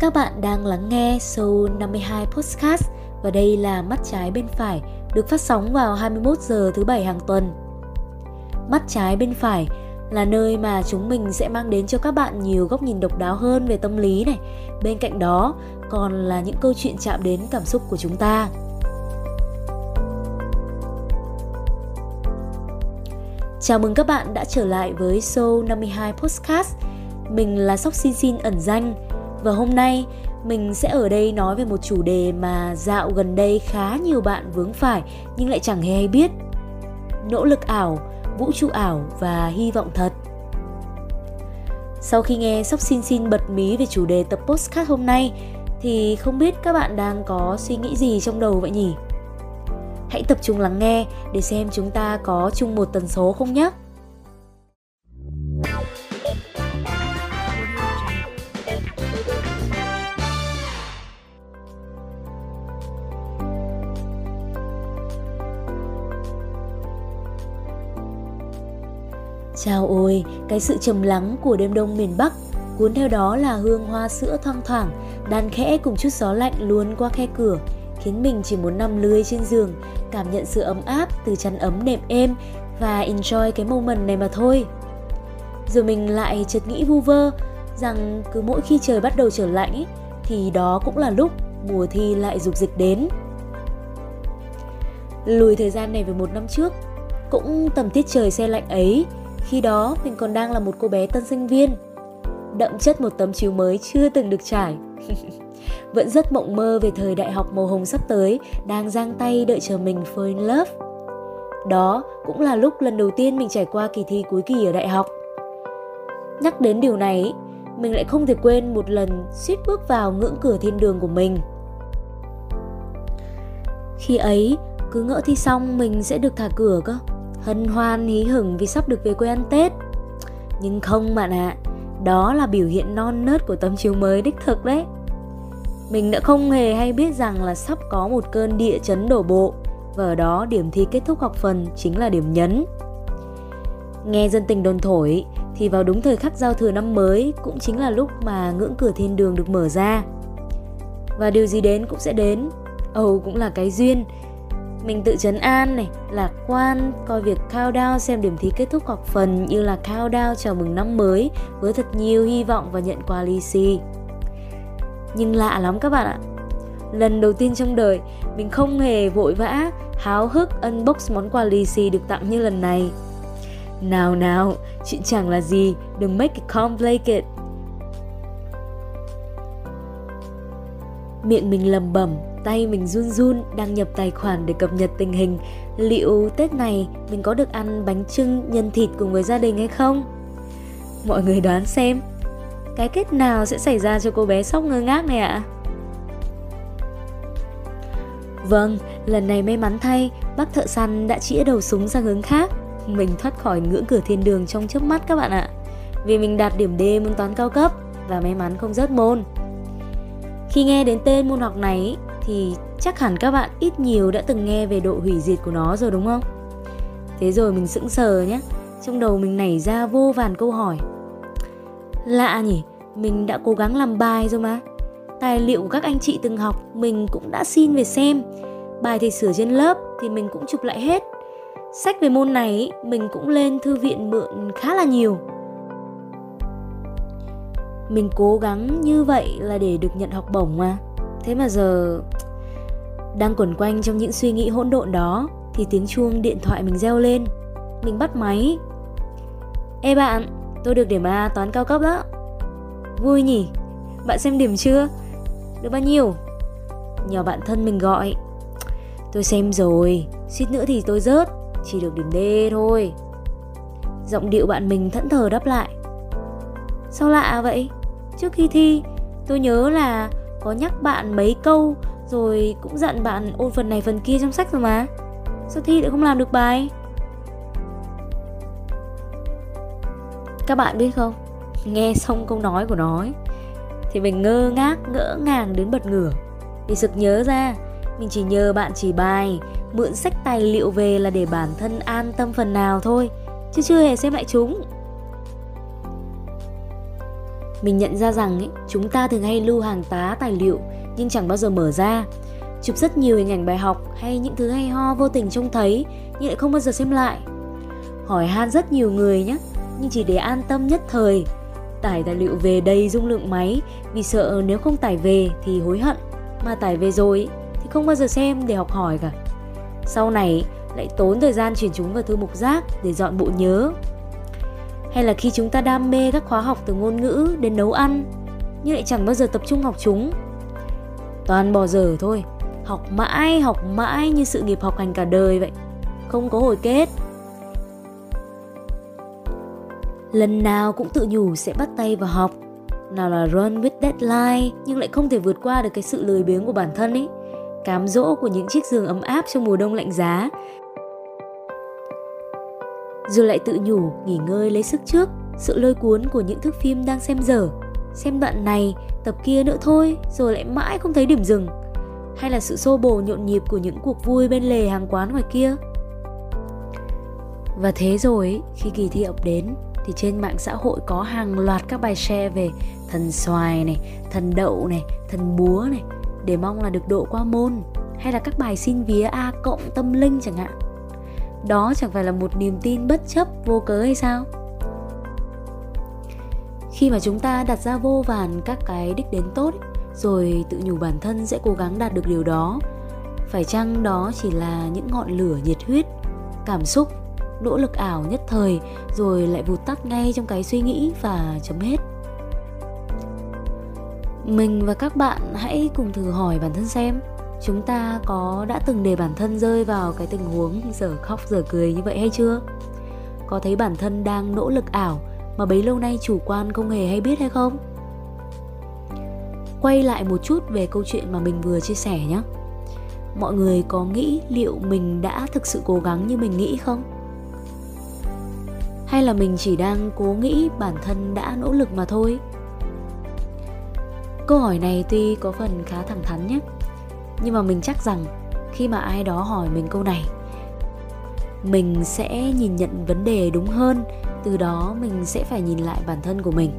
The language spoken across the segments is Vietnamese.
Các bạn đang lắng nghe Soul 52 Podcast và đây là Mắt trái bên phải được phát sóng vào 21 giờ thứ bảy hàng tuần. Mắt trái bên phải là nơi mà chúng mình sẽ mang đến cho các bạn nhiều góc nhìn độc đáo hơn về tâm lý này. Bên cạnh đó, còn là những câu chuyện chạm đến cảm xúc của chúng ta. Chào mừng các bạn đã trở lại với Soul 52 Podcast. Mình là Sóc Xin Xin ẩn danh và hôm nay mình sẽ ở đây nói về một chủ đề mà dạo gần đây khá nhiều bạn vướng phải nhưng lại chẳng hề hay biết. Nỗ lực ảo, vũ trụ ảo và hy vọng thật. Sau khi nghe Sóc Xin Xin bật mí về chủ đề tập postcard hôm nay thì không biết các bạn đang có suy nghĩ gì trong đầu vậy nhỉ? Hãy tập trung lắng nghe để xem chúng ta có chung một tần số không nhé. Chào ôi, cái sự trầm lắng của đêm đông miền Bắc Cuốn theo đó là hương hoa sữa thoang thoảng Đàn khẽ cùng chút gió lạnh luôn qua khe cửa Khiến mình chỉ muốn nằm lươi trên giường Cảm nhận sự ấm áp từ chăn ấm nệm êm Và enjoy cái moment này mà thôi. Rồi mình lại chợt nghĩ vu vơ Rằng cứ mỗi khi trời bắt đầu trở lạnh ý, Thì đó cũng là lúc mùa thi lại dục dịch đến. Lùi thời gian này về một năm trước Cũng tầm tiết trời xe lạnh ấy khi đó mình còn đang là một cô bé tân sinh viên. Đậm chất một tấm chiếu mới chưa từng được trải. Vẫn rất mộng mơ về thời đại học màu hồng sắp tới Đang giang tay đợi chờ mình fall in love. Đó cũng là lúc lần đầu tiên mình trải qua kỳ thi cuối kỳ ở đại học. Nhắc đến điều này mình lại không thể quên một lần suýt bước vào ngưỡng cửa thiên đường của mình. Khi ấy, cứ ngỡ thi xong mình sẽ được thả cửa cơ hân hoan hí hửng vì sắp được về quê ăn Tết. Nhưng không bạn ạ, à, đó là biểu hiện non nớt của tấm chiếu mới đích thực đấy. Mình đã không hề hay biết rằng là sắp có một cơn địa chấn đổ bộ và ở đó điểm thi kết thúc học phần chính là điểm nhấn. Nghe dân tình đồn thổi thì vào đúng thời khắc giao thừa năm mới cũng chính là lúc mà ngưỡng cửa thiên đường được mở ra. Và điều gì đến cũng sẽ đến. Âu cũng là cái duyên mình tự chấn an này, lạc quan, coi việc countdown xem điểm thi kết thúc học phần như là countdown chào mừng năm mới với thật nhiều hy vọng và nhận quà lì xì. Nhưng lạ lắm các bạn ạ. Lần đầu tiên trong đời, mình không hề vội vã, háo hức unbox món quà lì xì được tặng như lần này. Nào nào, chuyện chẳng là gì, đừng make it complicated. Miệng mình lầm bẩm tay mình run run đăng nhập tài khoản để cập nhật tình hình liệu Tết này mình có được ăn bánh trưng nhân thịt cùng với gia đình hay không? Mọi người đoán xem, cái kết nào sẽ xảy ra cho cô bé sóc ngơ ngác này ạ? À? Vâng, lần này may mắn thay, bác thợ săn đã chĩa đầu súng sang hướng khác. Mình thoát khỏi ngưỡng cửa thiên đường trong chớp mắt các bạn ạ. Vì mình đạt điểm D môn toán cao cấp và may mắn không rớt môn. Khi nghe đến tên môn học này thì chắc hẳn các bạn ít nhiều đã từng nghe về độ hủy diệt của nó rồi đúng không? Thế rồi mình sững sờ nhé, trong đầu mình nảy ra vô vàn câu hỏi. Lạ nhỉ, mình đã cố gắng làm bài rồi mà. Tài liệu của các anh chị từng học mình cũng đã xin về xem. Bài thầy sửa trên lớp thì mình cũng chụp lại hết. Sách về môn này mình cũng lên thư viện mượn khá là nhiều. Mình cố gắng như vậy là để được nhận học bổng mà. Thế mà giờ đang quẩn quanh trong những suy nghĩ hỗn độn đó thì tiếng chuông điện thoại mình reo lên. Mình bắt máy. Ê bạn, tôi được điểm A toán cao cấp đó. Vui nhỉ? Bạn xem điểm chưa? Được bao nhiêu? Nhờ bạn thân mình gọi. Tôi xem rồi, suýt nữa thì tôi rớt, chỉ được điểm D thôi. Giọng điệu bạn mình thẫn thờ đáp lại. Sao lạ vậy? Trước khi thi, tôi nhớ là có nhắc bạn mấy câu rồi cũng dặn bạn ôn phần này phần kia trong sách rồi mà. Sao thi lại không làm được bài? Các bạn biết không? Nghe xong câu nói của nó ấy, Thì mình ngơ ngác ngỡ ngàng đến bật ngửa. Thì sực nhớ ra Mình chỉ nhờ bạn chỉ bài Mượn sách tài liệu về là để bản thân an tâm phần nào thôi Chứ chưa hề xem lại chúng. Mình nhận ra rằng ấy, chúng ta thường hay lưu hàng tá tài liệu nhưng chẳng bao giờ mở ra. Chụp rất nhiều hình ảnh bài học hay những thứ hay ho vô tình trông thấy, nhưng lại không bao giờ xem lại. Hỏi han rất nhiều người nhé, nhưng chỉ để an tâm nhất thời. Tải tài liệu về đầy dung lượng máy, vì sợ nếu không tải về thì hối hận. Mà tải về rồi thì không bao giờ xem để học hỏi cả. Sau này, lại tốn thời gian chuyển chúng vào thư mục rác để dọn bộ nhớ. Hay là khi chúng ta đam mê các khóa học từ ngôn ngữ đến nấu ăn, nhưng lại chẳng bao giờ tập trung học chúng toàn bỏ dở thôi. Học mãi học mãi như sự nghiệp học hành cả đời vậy. Không có hồi kết. Lần nào cũng tự nhủ sẽ bắt tay vào học. Nào là run with deadline, nhưng lại không thể vượt qua được cái sự lười biếng của bản thân ấy. Cám dỗ của những chiếc giường ấm áp trong mùa đông lạnh giá. Rồi lại tự nhủ nghỉ ngơi lấy sức trước, sự lôi cuốn của những thước phim đang xem dở. Xem đoạn này tập kia nữa thôi rồi lại mãi không thấy điểm dừng hay là sự xô bồ nhộn nhịp của những cuộc vui bên lề hàng quán ngoài kia và thế rồi khi kỳ thi ập đến thì trên mạng xã hội có hàng loạt các bài share về thần xoài này, thần đậu này, thần búa này để mong là được độ qua môn hay là các bài xin vía A cộng tâm linh chẳng hạn. Đó chẳng phải là một niềm tin bất chấp vô cớ hay sao? Khi mà chúng ta đặt ra vô vàn các cái đích đến tốt ấy, rồi tự nhủ bản thân sẽ cố gắng đạt được điều đó, phải chăng đó chỉ là những ngọn lửa nhiệt huyết, cảm xúc nỗ lực ảo nhất thời rồi lại vụt tắt ngay trong cái suy nghĩ và chấm hết? Mình và các bạn hãy cùng thử hỏi bản thân xem chúng ta có đã từng để bản thân rơi vào cái tình huống giờ khóc giờ cười như vậy hay chưa? Có thấy bản thân đang nỗ lực ảo mà bấy lâu nay chủ quan không hề hay biết hay không? Quay lại một chút về câu chuyện mà mình vừa chia sẻ nhé. Mọi người có nghĩ liệu mình đã thực sự cố gắng như mình nghĩ không? Hay là mình chỉ đang cố nghĩ bản thân đã nỗ lực mà thôi? Câu hỏi này tuy có phần khá thẳng thắn nhé, nhưng mà mình chắc rằng khi mà ai đó hỏi mình câu này, mình sẽ nhìn nhận vấn đề đúng hơn từ đó mình sẽ phải nhìn lại bản thân của mình.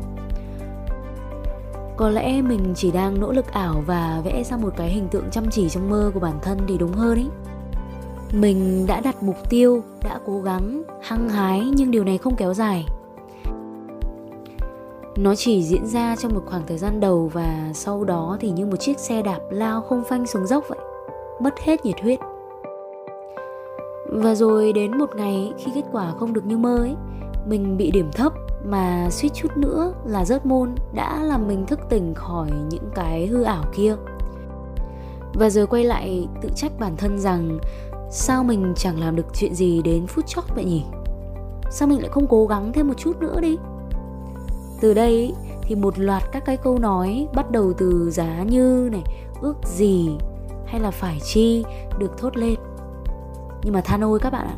Có lẽ mình chỉ đang nỗ lực ảo và vẽ ra một cái hình tượng chăm chỉ trong mơ của bản thân thì đúng hơn ấy mình đã đặt mục tiêu, đã cố gắng, hăng hái nhưng điều này không kéo dài. Nó chỉ diễn ra trong một khoảng thời gian đầu và sau đó thì như một chiếc xe đạp lao không phanh xuống dốc vậy, mất hết nhiệt huyết. Và rồi đến một ngày khi kết quả không được như mơ ấy mình bị điểm thấp mà suýt chút nữa là rớt môn đã làm mình thức tỉnh khỏi những cái hư ảo kia. Và giờ quay lại tự trách bản thân rằng, sao mình chẳng làm được chuyện gì đến phút chót vậy nhỉ? Sao mình lại không cố gắng thêm một chút nữa đi? Từ đây thì một loạt các cái câu nói bắt đầu từ giá như này, ước gì hay là phải chi được thốt lên. Nhưng mà than ôi các bạn ạ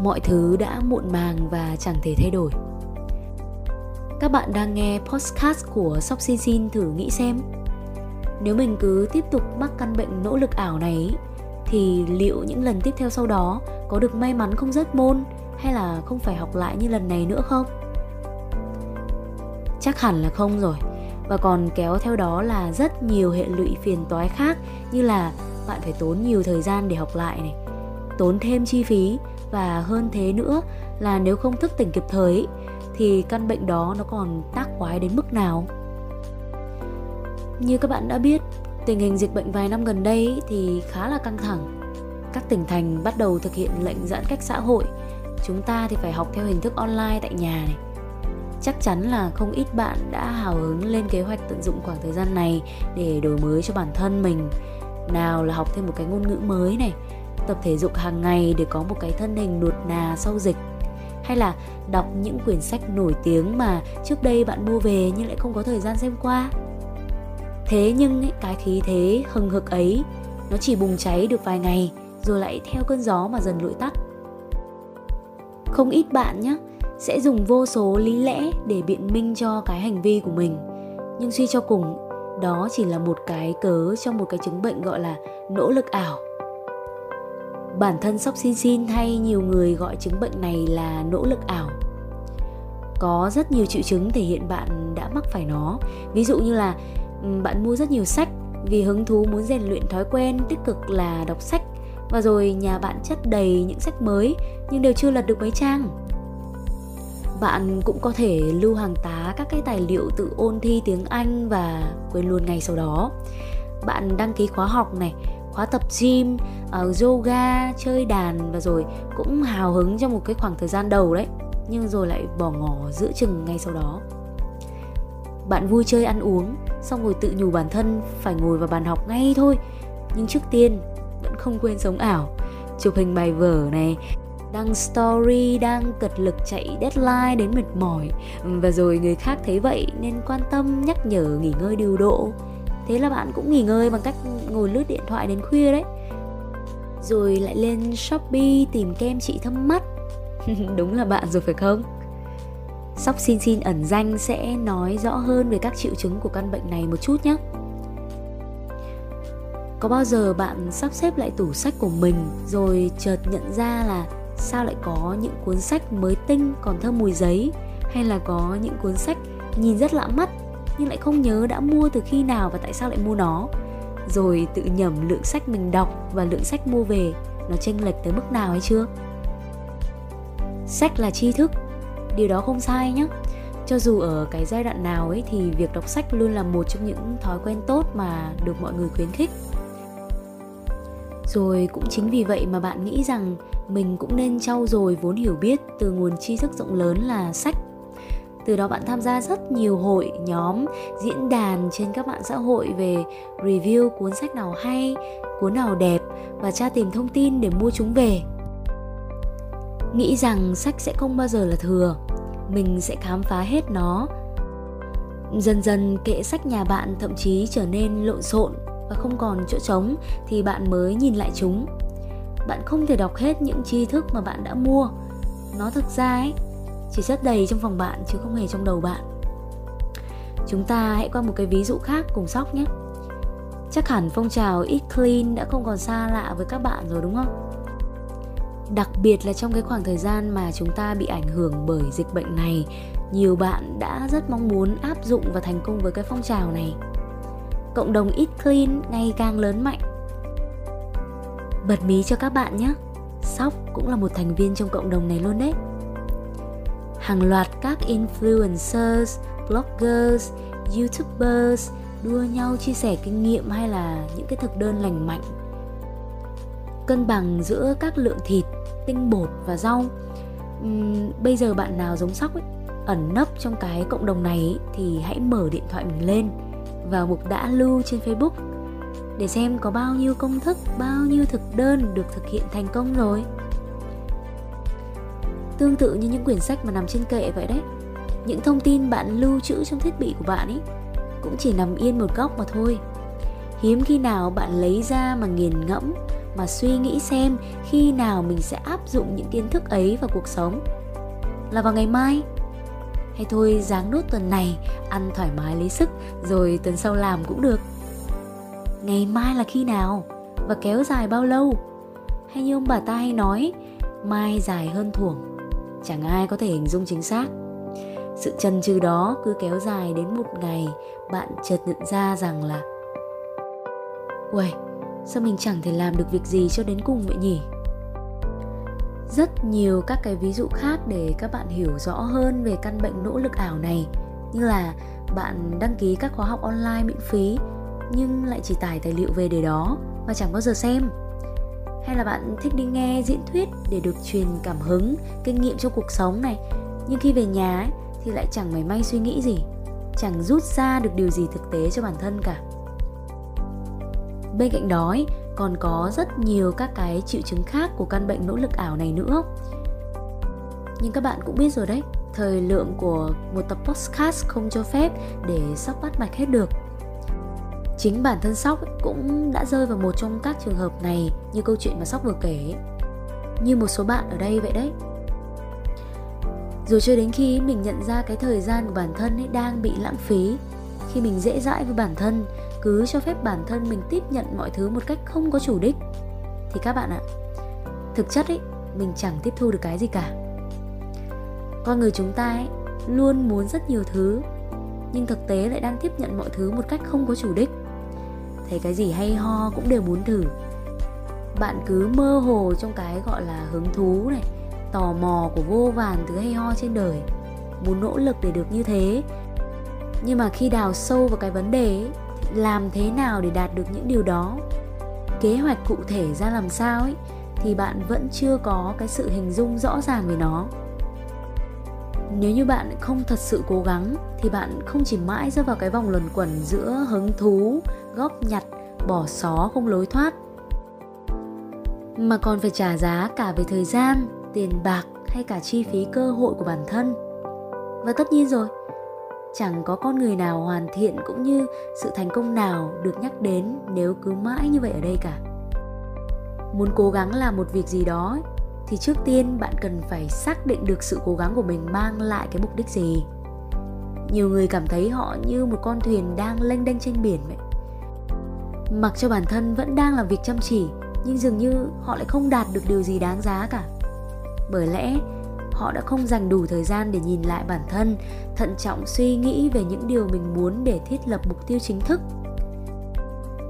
mọi thứ đã muộn màng và chẳng thể thay đổi. Các bạn đang nghe podcast của Sóc Xin thử nghĩ xem. Nếu mình cứ tiếp tục mắc căn bệnh nỗ lực ảo này thì liệu những lần tiếp theo sau đó có được may mắn không rớt môn hay là không phải học lại như lần này nữa không? Chắc hẳn là không rồi. Và còn kéo theo đó là rất nhiều hệ lụy phiền toái khác như là bạn phải tốn nhiều thời gian để học lại này, tốn thêm chi phí và hơn thế nữa là nếu không thức tỉnh kịp thời thì căn bệnh đó nó còn tác quái đến mức nào như các bạn đã biết Tình hình dịch bệnh vài năm gần đây thì khá là căng thẳng. Các tỉnh thành bắt đầu thực hiện lệnh giãn cách xã hội. Chúng ta thì phải học theo hình thức online tại nhà này. Chắc chắn là không ít bạn đã hào hứng lên kế hoạch tận dụng khoảng thời gian này để đổi mới cho bản thân mình. Nào là học thêm một cái ngôn ngữ mới này, tập thể dục hàng ngày để có một cái thân hình nuột nà sau dịch. Hay là đọc những quyển sách nổi tiếng mà trước đây bạn mua về nhưng lại không có thời gian xem qua. Thế nhưng ấy, cái khí thế hừng hực ấy nó chỉ bùng cháy được vài ngày rồi lại theo cơn gió mà dần lụi tắt. Không ít bạn nhé sẽ dùng vô số lý lẽ để biện minh cho cái hành vi của mình. Nhưng suy cho cùng đó chỉ là một cái cớ cho một cái chứng bệnh gọi là nỗ lực ảo bản thân sóc xin xin hay nhiều người gọi chứng bệnh này là nỗ lực ảo. Có rất nhiều triệu chứng thể hiện bạn đã mắc phải nó. Ví dụ như là bạn mua rất nhiều sách vì hứng thú muốn rèn luyện thói quen tích cực là đọc sách và rồi nhà bạn chất đầy những sách mới nhưng đều chưa lật được mấy trang. Bạn cũng có thể lưu hàng tá các cái tài liệu tự ôn thi tiếng Anh và quên luôn ngay sau đó. Bạn đăng ký khóa học này, khóa tập gym, uh, yoga, chơi đàn và rồi cũng hào hứng trong một cái khoảng thời gian đầu đấy, nhưng rồi lại bỏ ngỏ giữa chừng ngay sau đó. Bạn vui chơi ăn uống, xong rồi tự nhủ bản thân phải ngồi vào bàn học ngay thôi. Nhưng trước tiên vẫn không quên sống ảo, chụp hình bài vở này, đăng story đang cật lực chạy deadline đến mệt mỏi ừ, và rồi người khác thấy vậy nên quan tâm nhắc nhở nghỉ ngơi điều độ thế là bạn cũng nghỉ ngơi bằng cách ngồi lướt điện thoại đến khuya đấy. Rồi lại lên shopee tìm kem trị thâm mắt. Đúng là bạn rồi phải không? Sóc xin xin ẩn danh sẽ nói rõ hơn về các triệu chứng của căn bệnh này một chút nhé. Có bao giờ bạn sắp xếp lại tủ sách của mình rồi chợt nhận ra là sao lại có những cuốn sách mới tinh còn thơm mùi giấy, hay là có những cuốn sách nhìn rất lạ mắt nhưng lại không nhớ đã mua từ khi nào và tại sao lại mua nó. Rồi tự nhầm lượng sách mình đọc và lượng sách mua về, nó chênh lệch tới mức nào hay chưa? Sách là tri thức. Điều đó không sai nhé cho dù ở cái giai đoạn nào ấy thì việc đọc sách luôn là một trong những thói quen tốt mà được mọi người khuyến khích. Rồi cũng chính vì vậy mà bạn nghĩ rằng mình cũng nên trau dồi vốn hiểu biết từ nguồn tri thức rộng lớn là sách từ đó bạn tham gia rất nhiều hội, nhóm, diễn đàn trên các mạng xã hội về review cuốn sách nào hay, cuốn nào đẹp và tra tìm thông tin để mua chúng về. Nghĩ rằng sách sẽ không bao giờ là thừa, mình sẽ khám phá hết nó. Dần dần kệ sách nhà bạn thậm chí trở nên lộn xộn và không còn chỗ trống thì bạn mới nhìn lại chúng. Bạn không thể đọc hết những tri thức mà bạn đã mua. Nó thực ra ấy chỉ rất đầy trong phòng bạn, chứ không hề trong đầu bạn. Chúng ta hãy qua một cái ví dụ khác cùng sóc nhé. Chắc hẳn phong trào eat clean đã không còn xa lạ với các bạn rồi đúng không? Đặc biệt là trong cái khoảng thời gian mà chúng ta bị ảnh hưởng bởi dịch bệnh này, nhiều bạn đã rất mong muốn áp dụng và thành công với cái phong trào này. Cộng đồng eat clean ngày càng lớn mạnh. Bật mí cho các bạn nhé. Sóc cũng là một thành viên trong cộng đồng này luôn đấy hàng loạt các influencers bloggers youtubers đua nhau chia sẻ kinh nghiệm hay là những cái thực đơn lành mạnh. Cân bằng giữa các lượng thịt tinh bột và rau. Uhm, bây giờ bạn nào giống sóc ấy ẩn nấp trong cái cộng đồng này ấy, thì hãy mở điện thoại mình lên vào mục đã lưu trên facebook để xem có bao nhiêu công thức bao nhiêu thực đơn được thực hiện thành công rồi tương tự như những quyển sách mà nằm trên kệ vậy đấy. Những thông tin bạn lưu trữ trong thiết bị của bạn ấy cũng chỉ nằm yên một góc mà thôi. Hiếm khi nào bạn lấy ra mà nghiền ngẫm, mà suy nghĩ xem khi nào mình sẽ áp dụng những kiến thức ấy vào cuộc sống. Là vào ngày mai. Hay thôi dáng nốt tuần này, ăn thoải mái lấy sức, rồi tuần sau làm cũng được. Ngày mai là khi nào? Và kéo dài bao lâu? Hay như ông bà ta hay nói, mai dài hơn thuồng chẳng ai có thể hình dung chính xác sự chần chừ đó cứ kéo dài đến một ngày bạn chợt nhận ra rằng là Uầy, sao mình chẳng thể làm được việc gì cho đến cùng vậy nhỉ? Rất nhiều các cái ví dụ khác để các bạn hiểu rõ hơn về căn bệnh nỗ lực ảo này Như là bạn đăng ký các khóa học online miễn phí nhưng lại chỉ tải tài liệu về để đó và chẳng bao giờ xem hay là bạn thích đi nghe diễn thuyết để được truyền cảm hứng kinh nghiệm cho cuộc sống này? Nhưng khi về nhà ấy, thì lại chẳng mảy may suy nghĩ gì chẳng rút ra được điều gì thực tế cho bản thân cả. Bên cạnh đó ấy, còn có rất nhiều các cái triệu chứng khác của căn bệnh nỗ lực ảo này nữa. Nhưng các bạn cũng biết rồi đấy thời lượng của một tập podcast không cho phép để sắp bắt mạch hết được chính bản thân sóc cũng đã rơi vào một trong các trường hợp này như câu chuyện mà sóc vừa kể như một số bạn ở đây vậy đấy. Rồi cho đến khi mình nhận ra cái thời gian của bản thân ấy đang bị lãng phí, khi mình dễ dãi với bản thân, cứ cho phép bản thân mình tiếp nhận mọi thứ một cách không có chủ đích, thì các bạn ạ, thực chất ấy, mình chẳng tiếp thu được cái gì cả. Con người chúng ta ấy luôn muốn rất nhiều thứ, nhưng thực tế lại đang tiếp nhận mọi thứ một cách không có chủ đích thấy cái gì hay ho cũng đều muốn thử. Bạn cứ mơ hồ trong cái gọi là hứng thú này tò mò của vô vàn thứ hay ho trên đời. Muốn nỗ lực để được như thế. Nhưng mà khi đào sâu vào cái vấn đề ấy, làm thế nào để đạt được những điều đó? Kế hoạch cụ thể ra làm sao ấy thì bạn vẫn chưa có cái sự hình dung rõ ràng về nó. Nếu như bạn không thật sự cố gắng thì bạn không chỉ mãi rơi vào cái vòng luẩn quẩn giữa hứng thú góp nhặt, bỏ xó không lối thoát. Mà còn phải trả giá cả về thời gian, tiền bạc hay cả chi phí cơ hội của bản thân. Và tất nhiên rồi, chẳng có con người nào hoàn thiện cũng như sự thành công nào được nhắc đến nếu cứ mãi như vậy ở đây cả. Muốn cố gắng làm một việc gì đó thì trước tiên bạn cần phải xác định được sự cố gắng của mình mang lại cái mục đích gì. Nhiều người cảm thấy họ như một con thuyền đang lênh đênh trên biển vậy mặc cho bản thân vẫn đang làm việc chăm chỉ, nhưng dường như họ lại không đạt được điều gì đáng giá cả. Bởi lẽ, họ đã không dành đủ thời gian để nhìn lại bản thân, thận trọng suy nghĩ về những điều mình muốn để thiết lập mục tiêu chính thức.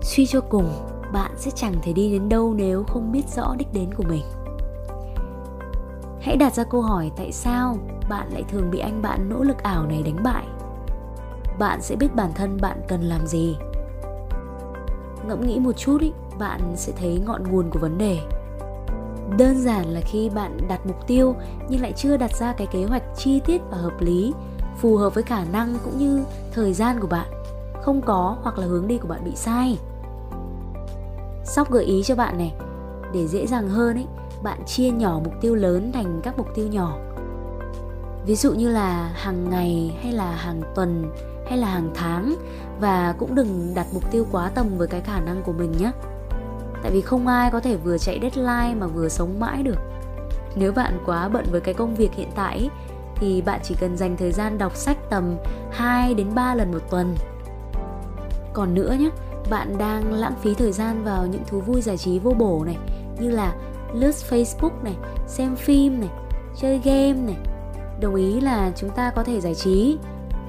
Suy cho cùng, bạn sẽ chẳng thể đi đến đâu nếu không biết rõ đích đến của mình. Hãy đặt ra câu hỏi tại sao bạn lại thường bị anh bạn nỗ lực ảo này đánh bại. Bạn sẽ biết bản thân bạn cần làm gì ngẫm nghĩ một chút ý, bạn sẽ thấy ngọn nguồn của vấn đề. Đơn giản là khi bạn đặt mục tiêu nhưng lại chưa đặt ra cái kế hoạch chi tiết và hợp lý phù hợp với khả năng cũng như thời gian của bạn. Không có hoặc là hướng đi của bạn bị sai. Sóc gợi ý cho bạn này để dễ dàng hơn ấy bạn chia nhỏ mục tiêu lớn thành các mục tiêu nhỏ. Ví dụ như là hàng ngày hay là hàng tuần hay là hàng tháng và cũng đừng đặt mục tiêu quá tầm với cái khả năng của mình nhé tại vì không ai có thể vừa chạy deadline mà vừa sống mãi được nếu bạn quá bận với cái công việc hiện tại thì bạn chỉ cần dành thời gian đọc sách tầm 2 đến 3 lần một tuần. Còn nữa nhé, bạn đang lãng phí thời gian vào những thú vui giải trí vô bổ này như là lướt Facebook này, xem phim này, chơi game này. Đồng ý là chúng ta có thể giải trí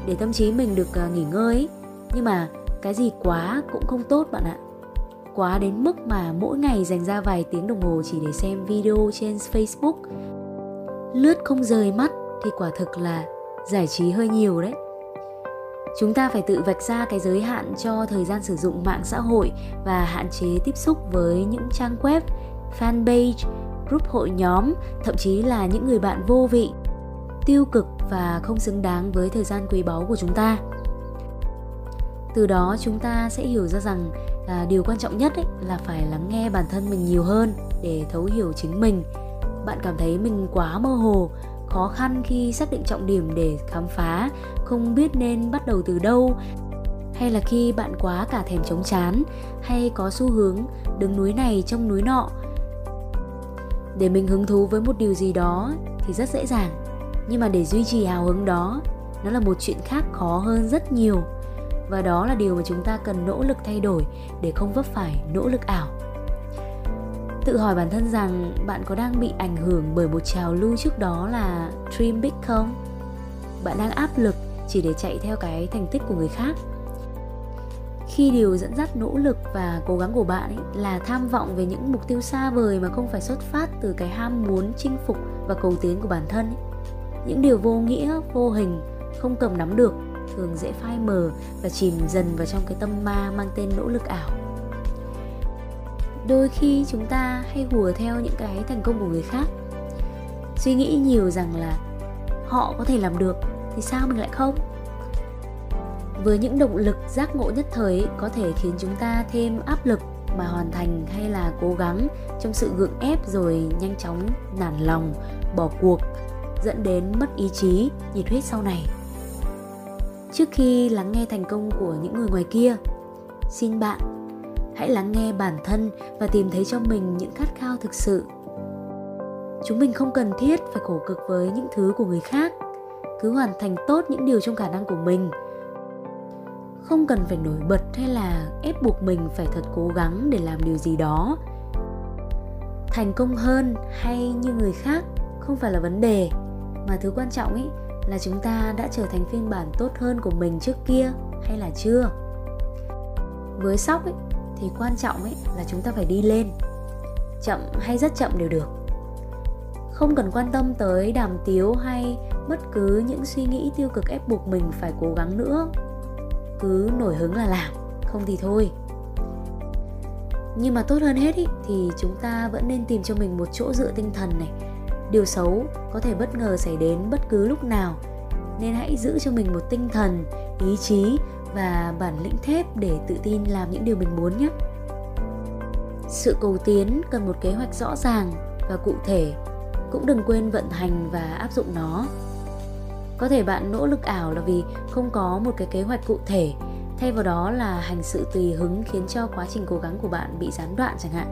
để tâm trí mình được uh, nghỉ ngơi nhưng mà cái gì quá cũng không tốt bạn ạ. Quá đến mức mà mỗi ngày dành ra vài tiếng đồng hồ chỉ để xem video trên Facebook. Lướt không rời mắt thì quả thực là giải trí hơi nhiều đấy. Chúng ta phải tự vạch ra cái giới hạn cho thời gian sử dụng mạng xã hội và hạn chế tiếp xúc với những trang web fanpage group hội nhóm thậm chí là những người bạn vô vị tiêu cực và không xứng đáng với thời gian quý báu của chúng ta. Từ đó chúng ta sẽ hiểu ra rằng à, điều quan trọng nhất ấy là phải lắng nghe bản thân mình nhiều hơn để thấu hiểu chính mình. Bạn cảm thấy mình quá mơ hồ khó khăn khi xác định trọng điểm để khám phá không biết nên bắt đầu từ đâu hay là khi bạn quá cả thèm chống chán hay có xu hướng đứng núi này trong núi nọ. Để mình hứng thú với một điều gì đó thì rất dễ dàng nhưng mà để duy trì hào hứng đó, nó là một chuyện khác khó hơn rất nhiều. Và đó là điều mà chúng ta cần nỗ lực thay đổi để không vấp phải nỗ lực ảo. Tự hỏi bản thân rằng bạn có đang bị ảnh hưởng bởi một trào lưu trước đó là dream big không? Bạn đang áp lực chỉ để chạy theo cái thành tích của người khác. Khi điều dẫn dắt nỗ lực và cố gắng của bạn ấy là tham vọng về những mục tiêu xa vời mà không phải xuất phát từ cái ham muốn chinh phục và cầu tiến của bản thân ấy những điều vô nghĩa, vô hình, không cầm nắm được, thường dễ phai mờ và chìm dần vào trong cái tâm ma mang tên nỗ lực ảo. Đôi khi chúng ta hay hùa theo những cái thành công của người khác. Suy nghĩ nhiều rằng là họ có thể làm được thì sao mình lại không? Với những động lực giác ngộ nhất thời, có thể khiến chúng ta thêm áp lực mà hoàn thành hay là cố gắng trong sự gượng ép rồi nhanh chóng nản lòng, bỏ cuộc dẫn đến mất ý chí nhiệt huyết sau này. Trước khi lắng nghe thành công của những người ngoài kia, xin bạn hãy lắng nghe bản thân và tìm thấy cho mình những khát khao thực sự. Chúng mình không cần thiết phải khổ cực với những thứ của người khác, cứ hoàn thành tốt những điều trong khả năng của mình. Không cần phải nổi bật hay là ép buộc mình phải thật cố gắng để làm điều gì đó. Thành công hơn hay như người khác không phải là vấn đề mà thứ quan trọng ấy là chúng ta đã trở thành phiên bản tốt hơn của mình trước kia hay là chưa? Với sóc ấy, thì quan trọng ấy là chúng ta phải đi lên. Chậm hay rất chậm đều được. Không cần quan tâm tới đàm tiếu hay bất cứ những suy nghĩ tiêu cực ép buộc mình phải cố gắng nữa. Cứ nổi hứng là làm không thì thôi. Nhưng mà tốt hơn hết ý, thì chúng ta vẫn nên tìm cho mình một chỗ dựa tinh thần này điều xấu có thể bất ngờ xảy đến bất cứ lúc nào. Nên hãy giữ cho mình một tinh thần, ý chí và bản lĩnh thép để tự tin làm những điều mình muốn nhé. Sự cầu tiến cần một kế hoạch rõ ràng và cụ thể, cũng đừng quên vận hành và áp dụng nó. Có thể bạn nỗ lực ảo là vì không có một cái kế hoạch cụ thể, thay vào đó là hành sự tùy hứng khiến cho quá trình cố gắng của bạn bị gián đoạn chẳng hạn.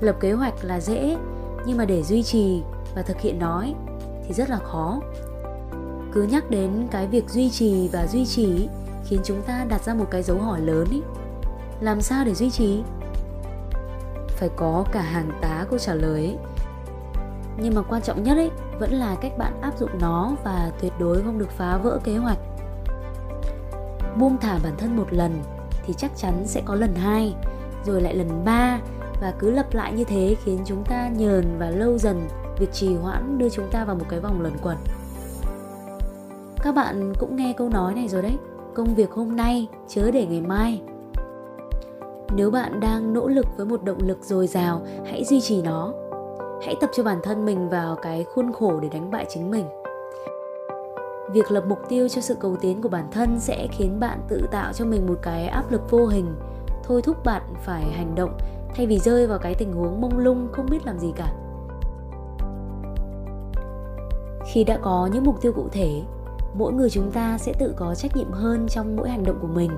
Lập kế hoạch là dễ nhưng mà để duy trì và thực hiện nó thì rất là khó. Cứ nhắc đến cái việc duy trì và duy trì khiến chúng ta đặt ra một cái dấu hỏi lớn ý. Làm sao để duy trì? Phải có cả hàng tá câu trả lời ấy. nhưng mà quan trọng nhất ấy vẫn là cách bạn áp dụng nó và tuyệt đối không được phá vỡ kế hoạch. Buông thả bản thân một lần thì chắc chắn sẽ có lần hai, rồi lại lần ba và cứ lặp lại như thế khiến chúng ta nhờn và lâu dần. Việc trì hoãn đưa chúng ta vào một cái vòng luẩn quẩn. Các bạn cũng nghe câu nói này rồi đấy. Công việc hôm nay, chớ để ngày mai. Nếu bạn đang nỗ lực với một động lực dồi dào, hãy duy trì nó. Hãy tập cho bản thân mình vào cái khuôn khổ để đánh bại chính mình. Việc lập mục tiêu cho sự cầu tiến của bản thân sẽ khiến bạn tự tạo cho mình một cái áp lực vô hình. Thôi thúc bạn phải hành động thay vì rơi vào cái tình huống mông lung không biết làm gì cả. Khi đã có những mục tiêu cụ thể mỗi người chúng ta sẽ tự có trách nhiệm hơn trong mỗi hành động của mình.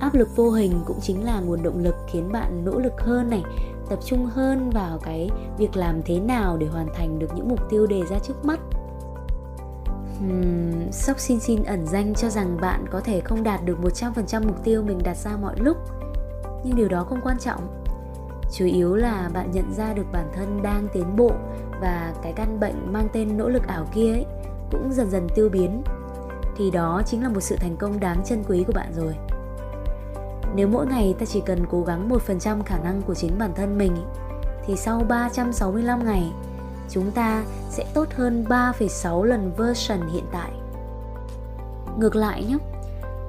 Áp lực vô hình cũng chính là nguồn động lực khiến bạn nỗ lực hơn này tập trung hơn vào cái việc làm thế nào để hoàn thành được những mục tiêu đề ra trước mắt. Hmm, Sóc xin xin ẩn danh cho rằng bạn có thể không đạt được 100% mục tiêu mình đặt ra mọi lúc. Nhưng điều đó không quan trọng. Chủ yếu là bạn nhận ra được bản thân đang tiến bộ Và cái căn bệnh mang tên nỗ lực ảo kia ấy cũng dần dần tiêu biến. Thì đó chính là một sự thành công đáng trân quý của bạn rồi. Nếu mỗi ngày ta chỉ cần cố gắng 1% khả năng của chính bản thân mình Thì sau 365 ngày chúng ta sẽ tốt hơn 3,6 lần version hiện tại. Ngược lại nhé,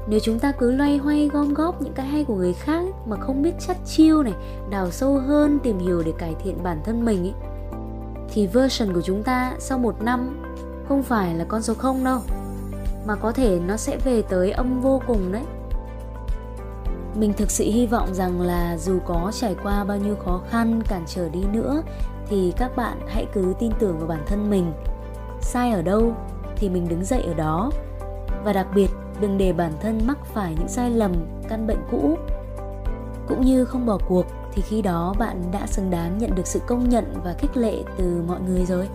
nếu chúng ta cứ loay hoay gom góp những cái hay của người khác mà không biết chắt chiêu này, đào sâu hơn tìm hiểu để cải thiện bản thân mình ấy, thì version của chúng ta sau một năm không phải là con số không đâu, mà có thể nó sẽ về tới âm vô cùng đấy. Mình thực sự hy vọng rằng là dù có trải qua bao nhiêu khó khăn cản trở đi nữa thì các bạn hãy cứ tin tưởng vào bản thân mình sai ở đâu thì mình đứng dậy ở đó và đặc biệt đừng để bản thân mắc phải những sai lầm căn bệnh cũ cũng như không bỏ cuộc thì khi đó bạn đã xứng đáng nhận được sự công nhận và khích lệ từ mọi người rồi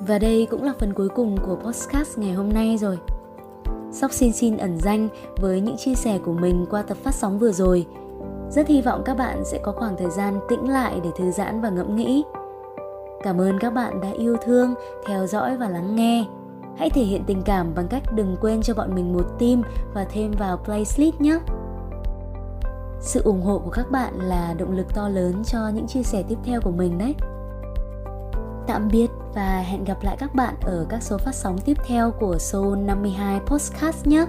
và đây cũng là phần cuối cùng của podcast ngày hôm nay rồi Sóc xin xin ẩn danh với những chia sẻ của mình qua tập phát sóng vừa rồi rất hy vọng các bạn sẽ có khoảng thời gian tĩnh lại để thư giãn và ngẫm nghĩ. Cảm ơn các bạn đã yêu thương, theo dõi và lắng nghe. Hãy thể hiện tình cảm bằng cách đừng quên cho bọn mình một tim và thêm vào playlist nhé. Sự ủng hộ của các bạn là động lực to lớn cho những chia sẻ tiếp theo của mình đấy. Tạm biệt và hẹn gặp lại các bạn ở các số phát sóng tiếp theo của Soul 52 Podcast nhé.